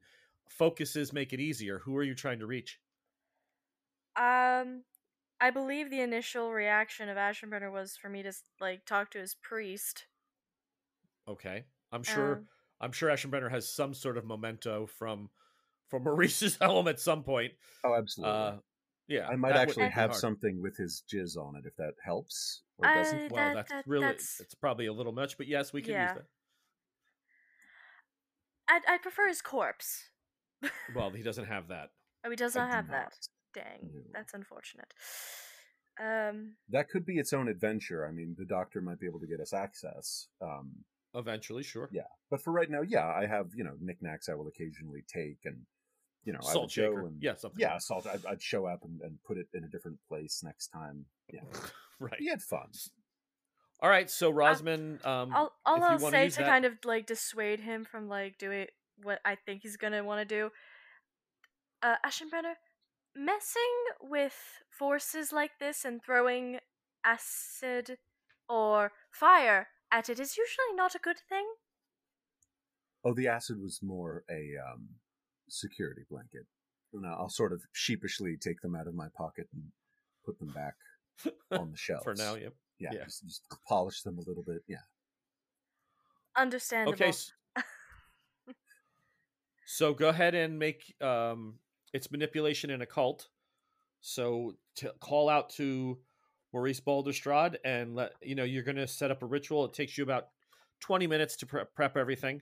focuses make it easier who are you trying to reach Um, I believe the initial reaction of Aschenbrenner was for me to like talk to his priest. okay i'm sure Um, I'm sure Aschenbrenner has some sort of memento from from Maurice's helm at some point. Oh, absolutely. Uh, Yeah, I might actually wouldn't have hard. something with his jizz on it if that helps or I- doesn't. Well, that's that- really that's- it's probably a little much, but yes, we can Yeah. use that. I'd, I'd prefer his corpse. Well, he doesn't have that. Oh, he does I not do have that. not. Dang, No. that's unfortunate. Um, That could be its own adventure. I mean, the doctor might be able to get us access. Um, Eventually, sure. yeah, but for right now, yeah, I have you know knickknacks I will occasionally take, and you know I Salt would shaker. and Yeah, something. yeah, salt. I'd, I'd show up and, and put it in a different place next time. Yeah, right. we had fun. All right, so Rosman, um, all, all if you I'll say to that- kind of like dissuade him from like doing what I think he's gonna want to do, uh, Aschenbrenner, messing with forces like this and throwing acid or fire at it is usually not a good thing. Oh, the acid was more a um, security blanket. And I'll sort of sheepishly take them out of my pocket and put them back on the shelf. for now, yeah. Yeah, yeah. Just, just polish them a little bit. Yeah. Understandable. Okay. s- so go ahead and make um it's manipulation and occult. So to call out to Maurice Balderstrad and let you know you're going to set up a ritual. It takes you about 20 minutes to prep, prep everything.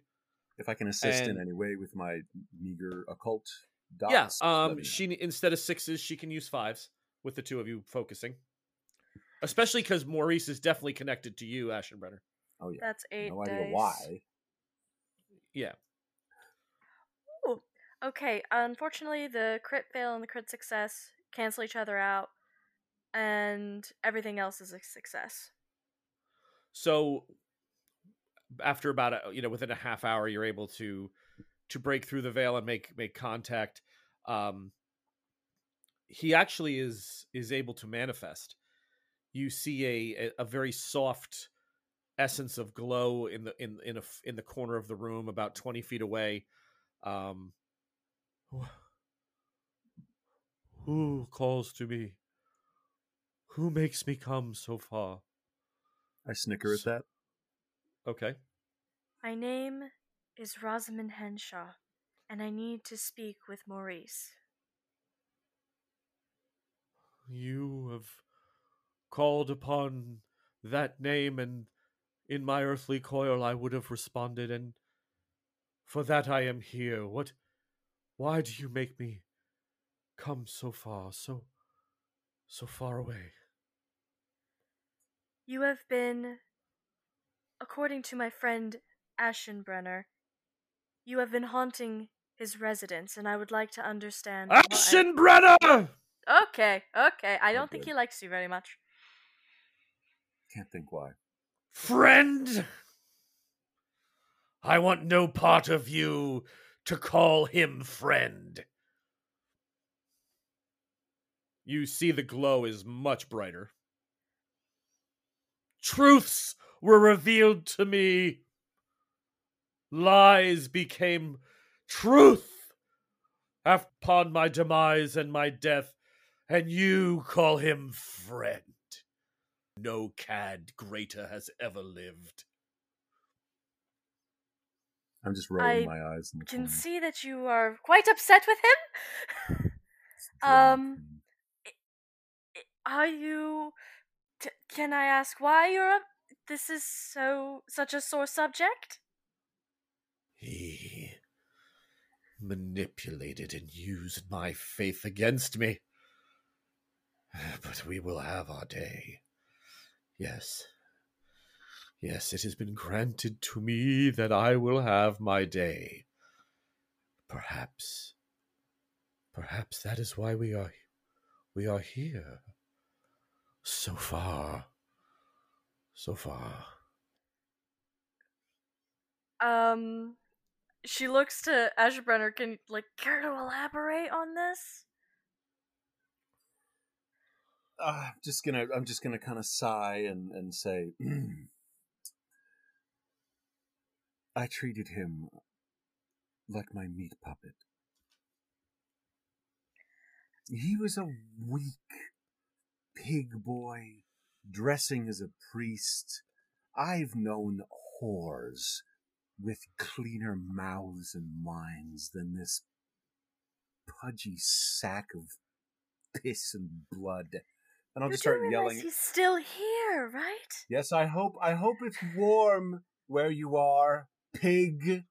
If I can assist in any way with my meager occult dots. yeah, um she instead of sixes, she can use fives with the two of you focusing. Especially cuz Maurice is definitely connected to you, Aschenbrenner. Oh yeah. That's eight no idea why. Yeah. Ooh. Okay, unfortunately, the crit fail and the crit success cancel each other out, and everything else is a success. So after about a, you know within a half hour you're able to to break through the veil and make make contact. Um he actually is is able to manifest. You see a a, very soft essence of glow in the in in a in the corner of the room about 20 feet away. Um who calls to me? Who makes me come so far? I snicker at that. Okay My name is Rosamond Henshaw, and I need to speak with Maurice. You have called upon that name, and in my earthly coil I would have responded, and for that I am here. What? Why do you make me come so far, so, so far away? You have been, according to my friend Aschenbrenner, you have been haunting his residence, and I would like to understand. why- Aschenbrenner! Okay, okay. I don't think he likes you very much. Can't think why. Friend! I want no part of you to call him friend. You see the glow is much brighter. Truths were revealed to me. Lies became truth upon my demise and my death, and you call him friend. No cad greater has ever lived. I'm just rolling I my eyes in the Can corner. see that you are quite upset with him. Um. Are you? T- can I ask why you're up? This is so such a sore subject. He manipulated and used my faith against me. But we will have our day. Yes. Yes, it has been granted to me that I will have my day. Perhaps. Perhaps that is why we are we are here. So far. So far. Um, she looks to Ashbrenner. Can like care to elaborate on this? Uh, I'm just gonna I'm just gonna kind of sigh and and say I treated him like my meat puppet. He was a weak pig boy dressing as a priest. I've known whores with cleaner mouths and minds than this pudgy sack of piss and blood. And I'll you just start yelling. He's still here, right? Yes, I hope I hope it's warm where you are, pig.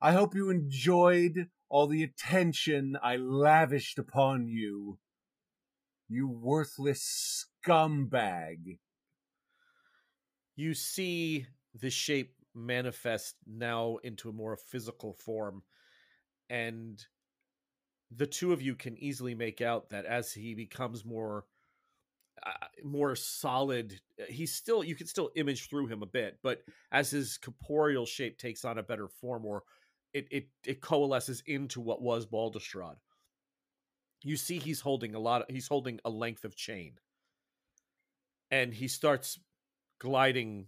I hope you enjoyed all the attention I lavished upon you. You worthless scumbag. You see the shape manifest now into a more physical form, and the two of you can easily make out that as he becomes more uh, more solid uh, he's still you can still image through him a bit but as his corporeal shape takes on a better form or it it, it coalesces into what was baldestrad you see he's holding a lot of, he's holding a length of chain and he starts gliding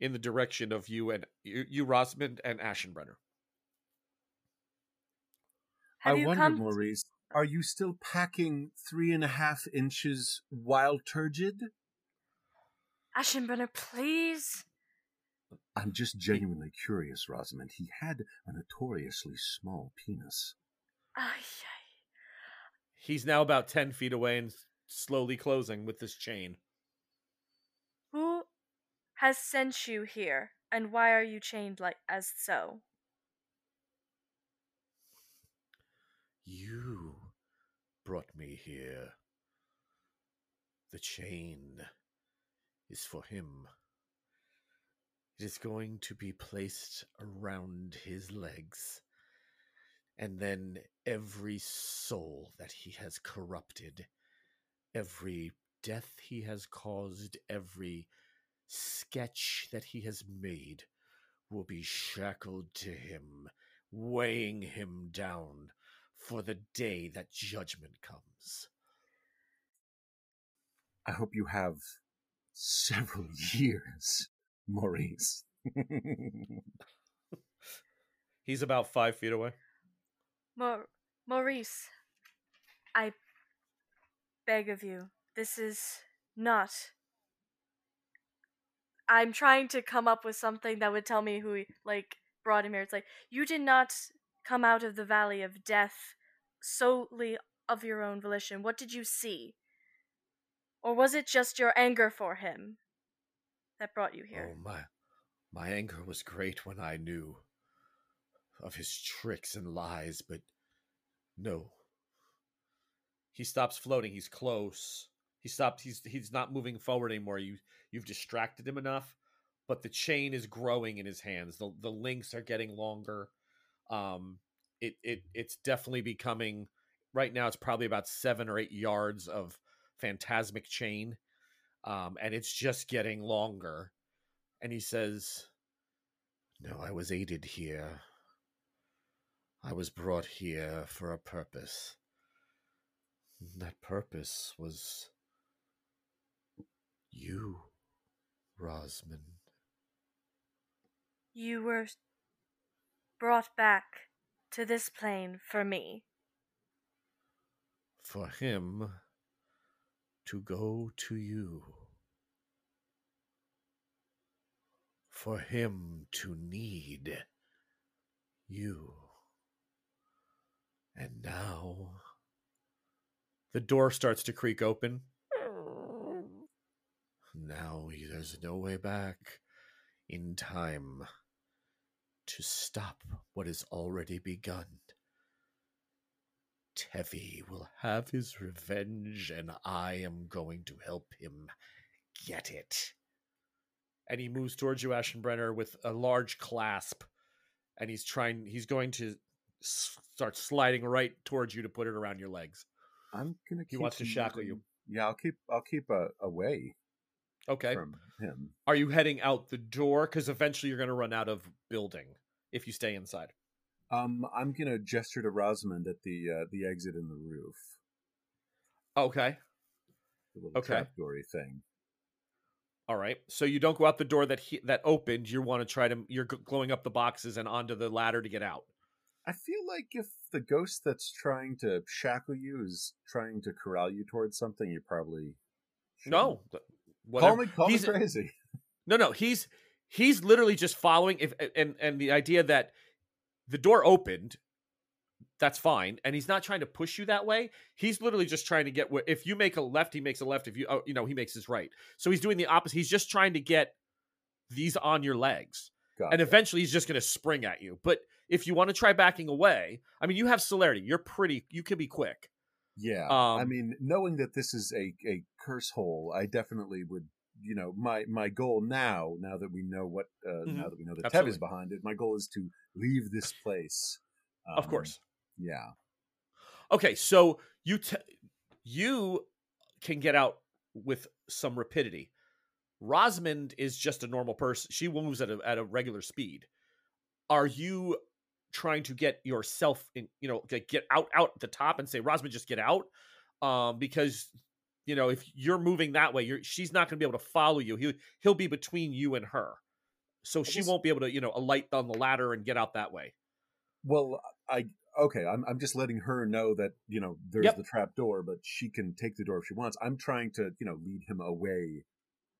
in the direction of you and you, you Rosmond and Aschenbrenner. Have I wonder, come? Maurice, are you still packing three and a half inches wild turgid? Aschenbrenner, please. I'm just genuinely curious, Rosamond. He had a notoriously small penis. Ay, ay. He's now about 10 feet away and slowly closing with this chain. Has sent you here, and why are you chained like as so? You brought me here. The chain is for him. It is going to be placed around his legs. And then every soul that he has corrupted, every death he has caused, every sketch that he has made will be shackled to him, weighing him down for the day that judgment comes. I hope you have several years, Maurice. He's about five feet away. Mau- Maurice, I beg of you, this is not. I'm trying to come up with something that would tell me who, like, brought him here. It's like, you did not come out of the valley of death solely of your own volition. What did you see? Or was it just your anger for him that brought you here? Oh my my anger was great when I knew of his tricks and lies, but no. He stops floating. He's close. He stopped. He's he's not moving forward anymore. You you've distracted him enough, but the chain is growing in his hands. The the links are getting longer. Um, it it it's definitely becoming. Right now, it's probably about seven or eight yards of phantasmic chain, um, and it's just getting longer. And he says, No, I was aided here. I was brought here for a purpose. That purpose was you, Rosman. You were brought back to this plane for me. For him to go to you. For him to need you. And now the door starts to creak open. Now there's no way back in time to stop what has already begun. Tevi will have his revenge, and I am going to help him get it. and he moves towards you, Aschenbrenner, with a large clasp, and he's trying. He's going to start sliding right towards you to put it around your legs. I'm gonna. He Keep wants to shackle you. Yeah, I'll keep. I'll keep uh, away Okay. from him. Are you heading out the door? Because eventually you're going to run out of building if you stay inside. Um, I'm gonna gesture to Rosamond at the uh, the exit in the roof, Okay. the little Okay. trapdoory thing. All right. So you don't go out the door that he, that opened. You want to try to. You're g- going up the boxes and onto the ladder to get out. I feel like if the ghost that's trying to shackle you is trying to corral you towards something, you probably shouldn't. No. Th- Call me, call me he's- crazy. No, no, he's he's literally just following if and and the idea that the door opened that's fine. And he's not trying to push you that way. He's literally just trying to get where if you make a left, he makes a left. If you oh, you know, he makes his right. So he's doing the opposite. He's just trying to get these on your legs. Gotcha. And eventually he's just going to spring at you. But if you want to try backing away, I mean, you have celerity. You're pretty you can be quick. Yeah, Um, I mean, knowing that this is a, a curse hole, I definitely would. You know, my my goal now, now that we know what, uh, Mhm. now that we know that Tev is behind it, my goal is to leave this place. of Um, course. Yeah. Okay, so you t- you can get out with some rapidity. Rosmond is just a normal person. She moves at a at a regular speed. Are you trying to get yourself in, you know, get out out at the top and say Rosmond just get out? Um because you know, if you're moving that way, you're she's not going to be able to follow you. He he'll be between you and her. So she just- won't be able to, you know, alight on the ladder and get out that way. Well, I okay. I'm I'm just letting her know that you know there's Yep. the trap door, but she can take the door if she wants. I'm trying to you know lead him away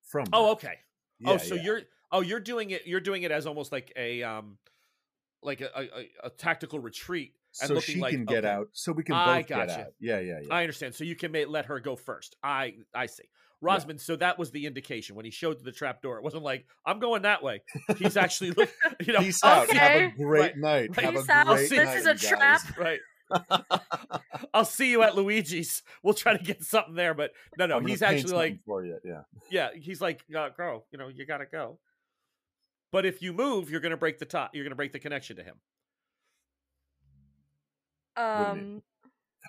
from. Oh, her. okay. Yeah, oh, so yeah. you're oh you're doing it you're doing it as almost like a um like a a, a tactical retreat and so looking she like can get okay, out, so we can I both get out. Yeah, yeah, yeah. I understand. So you can may, let her go first. I I see. Rosman, so that was the indication when he showed the trap door. It wasn't like I'm going that way. He's actually you know, Peace out. Have a great Right. night. Right. Have Peace a out. great This night, is a guys. trap. right. I'll see you at Luigi's. We'll try to get something there, but no, no, I'm he's actually like for you. Yeah. yeah, he's like, uh, girl, you know, you gotta go. But if you move, you're gonna break the top. You're gonna break the connection to him. Um.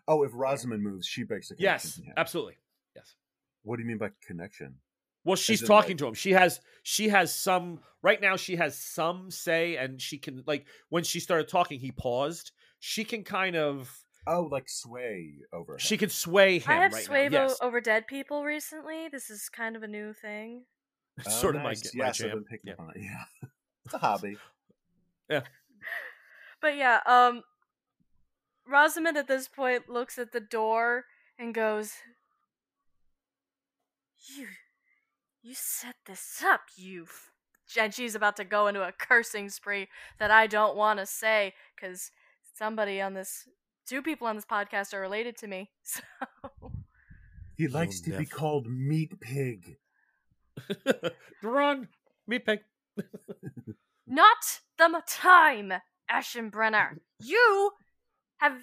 Oh, if Rosamond moves, she breaks the connection. Yes, absolutely. Yes. What do you mean by connection? Well, she's talking like- to him. She has she has some right now. She has some say, and she can like when she started talking, he paused. She can kind of Oh, like sway over. Him. she can sway him. I have right swayed now. Yes. over dead people recently. This is kind of a new thing. Oh, sort of nice. my, my yes, I've jam. been picking Yeah. on it. Yeah, it's a hobby. Yeah. But yeah, um Rosamond at this point looks at the door and goes You you set this up, you f-" and she's about to go into a cursing spree that I don't want to say cuz somebody on this two people on this podcast are related to me. So He likes to never- be called Meat Pig. Run, me pig. Not the m- time, Aschenbrenner. You have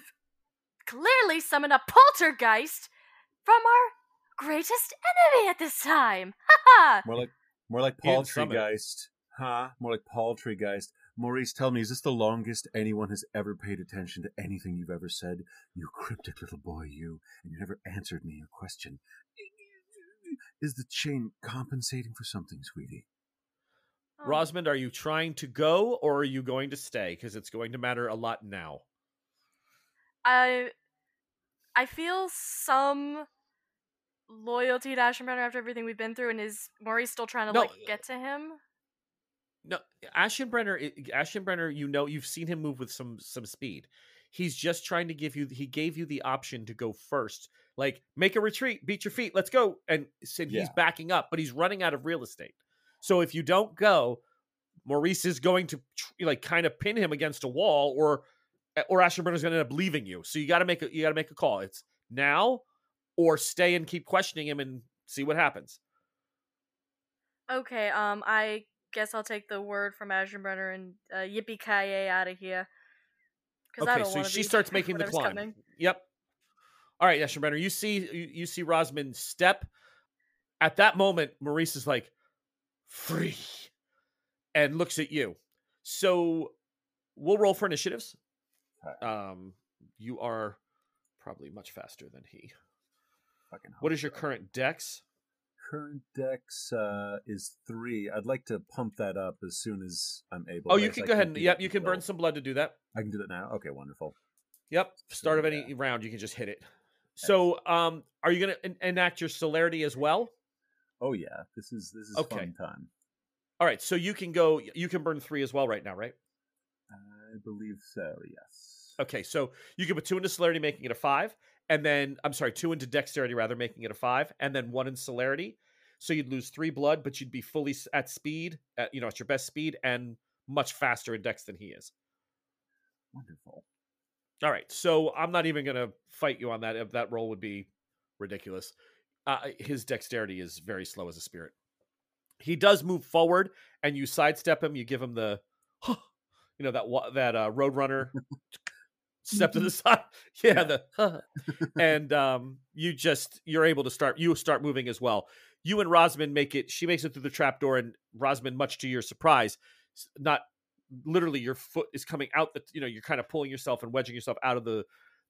clearly summoned a poltergeist from our greatest enemy at this time. Ha ha! More like more like He didn't summon it. Paltrygeist. Huh? More like Paltrygeist. Maurice, tell me, is this the longest anyone has ever paid attention to anything you've ever said? You cryptic little boy, you, and you never answered me a question. Is the chain compensating for something, sweetie? Um, oh, Rosmond, are you trying to go or are you going to stay? Because it's going to matter a lot now. I I feel some loyalty to Aschenbrenner after everything we've been through, and is Maurice still trying to No, like get to him? No, Aschenbrenner. i- Aschenbrenner, you know, you've seen him move with some some speed. He's just trying to give you. He gave you the option to go first. Like, make a retreat, beat your feet, let's go. And said he's backing up, but he's running out of real estate. So if you don't go, Maurice is going to like kind of pin him against a wall, or or Aschenbrenner's going to end up leaving you. So you got to make a you got to make a call. It's now or stay and keep questioning him and see what happens. Okay, um, I guess I'll take the word from Aschenbrenner and uh, yippee ki out of here. 'Cause I Okay, don't so she be starts making the whatever's climb. coming. Yep. All right, Aschenbrenner, you see you, you see Rosman step. At that moment, Maurice is like, free, and looks at you. So we'll roll for initiatives. Okay. Um, you are probably much faster than he. Fucking What hope is your so. current dex? Current dex? Uh, is three. I'd like to pump that up as soon as I'm able. Oh, you can I go ahead and yep, you can burn some blood to do that. I can do that now. Okay, wonderful. Yep. Start of any Yeah. round, you can just hit it. So, um, are you going to en- enact your celerity as well? Oh yeah, this is this is Okay. fun time. All right, so you can go. You can burn three as well right now, right? I believe so. Yes. Okay, so you can put two into celerity, making it a five, and then I'm sorry, two into dexterity rather, making it a five, and then one in celerity. So you'd lose three blood, but you'd be fully at speed, at you know, at your best speed, and much faster in dex than he is. Wonderful. All right, so I'm not even going to fight you on that. If that roll would be ridiculous. Uh, his dexterity is very slow as a spirit. He does move forward, and you sidestep him. You give him the, you know that that uh, roadrunner step to the side. Yeah, the and um, you just you're able to start. You start moving as well. You and Rosamond make it. She makes it through the trapdoor, and Rosamond, much to your surprise, not literally your foot is coming out. The you know you're kind of pulling yourself and wedging yourself out of the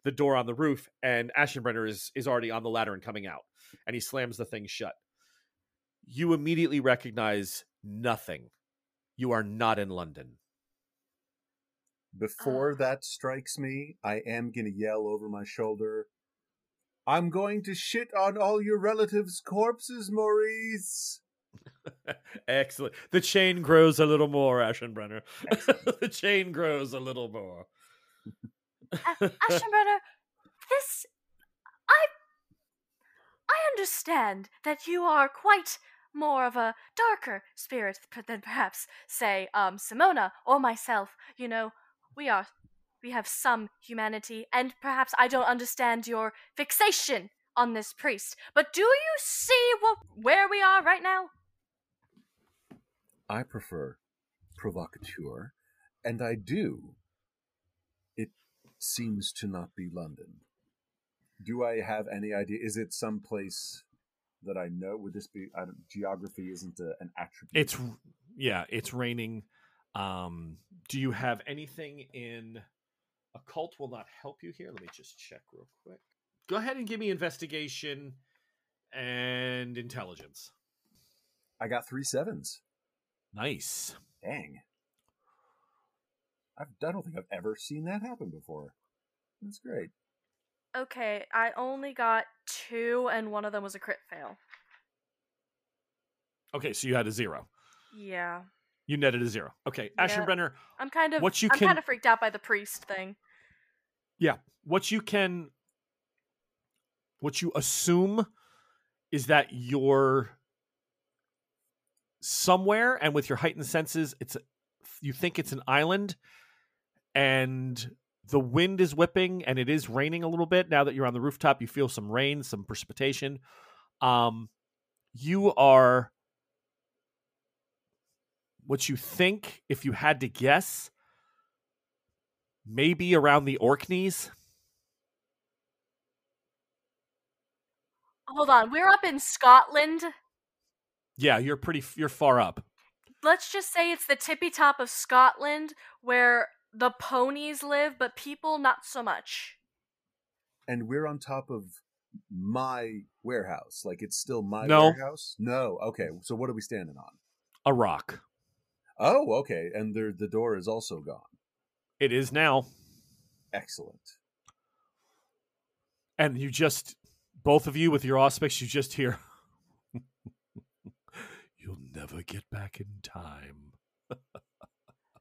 the door on the roof, and Aschenbrenner is is already on the ladder and coming out, and he slams the thing shut. You immediately recognize nothing. You are not in London. Before Ah. that strikes me, I am going to yell over my shoulder, I'm going to shit on all your relatives' corpses, Maurice. Excellent. The chain grows a little more, Aschenbrenner. the chain grows a little more. A- Aschenbrenner, this I I understand that you are quite more of a darker spirit than perhaps, say, um, Simona or myself. You know, we are we have some humanity, and perhaps I don't understand your fixation on this priest. But do you see what where we are right now? I prefer provocateur, and I do. It seems to not be London. Do I have any idea? Is it someplace that I know? Would this be? I don't, geography isn't a, an attribute. It's yeah, it's raining. Um, do you have anything in occult will not help you here? Let me just check real quick. Go ahead and give me investigation and intelligence. I got three sevens. Nice. Dang. I've, I don't think I've ever seen that happen before. That's great. Okay, I only got two, and one of them was a crit fail. Okay, so you had a zero. Yeah, You netted a zero. Okay, Yeah. Aschenbrenner, I'm kind of What you I'm can- kind of freaked out by the priest thing. Yeah, what you can what you assume is that you're somewhere and with your heightened senses it's you think it's an island and the wind is whipping and it is raining a little bit now that you're on the rooftop you feel some rain some precipitation um you are what you think if you had to guess maybe around the orkneys Hold on, we're up in Scotland. Yeah, you're pretty. You're far up. Let's just say it's the tippy top of Scotland where the ponies live, but people not so much. And we're on top of my warehouse. Like it's still my No. warehouse? No. Okay. So what are we standing on? A rock. Oh, okay. And there, the door is also gone. It is now, Excellent. and you just both of you with your auspex. You just hear. You'll never get back in time.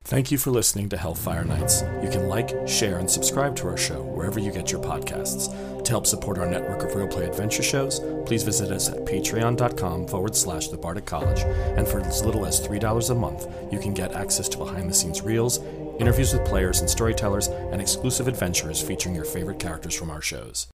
Thank you for listening to Hellfire Nights. You can like, share, and subscribe to our show wherever you get your podcasts. To help support our network of real play adventure shows, please visit us at patreon.com forward slash the Bardic College. And for as little as $3 a month, you can get access to behind the scenes reels, interviews with players and storytellers, and exclusive adventures featuring your favorite characters from our shows.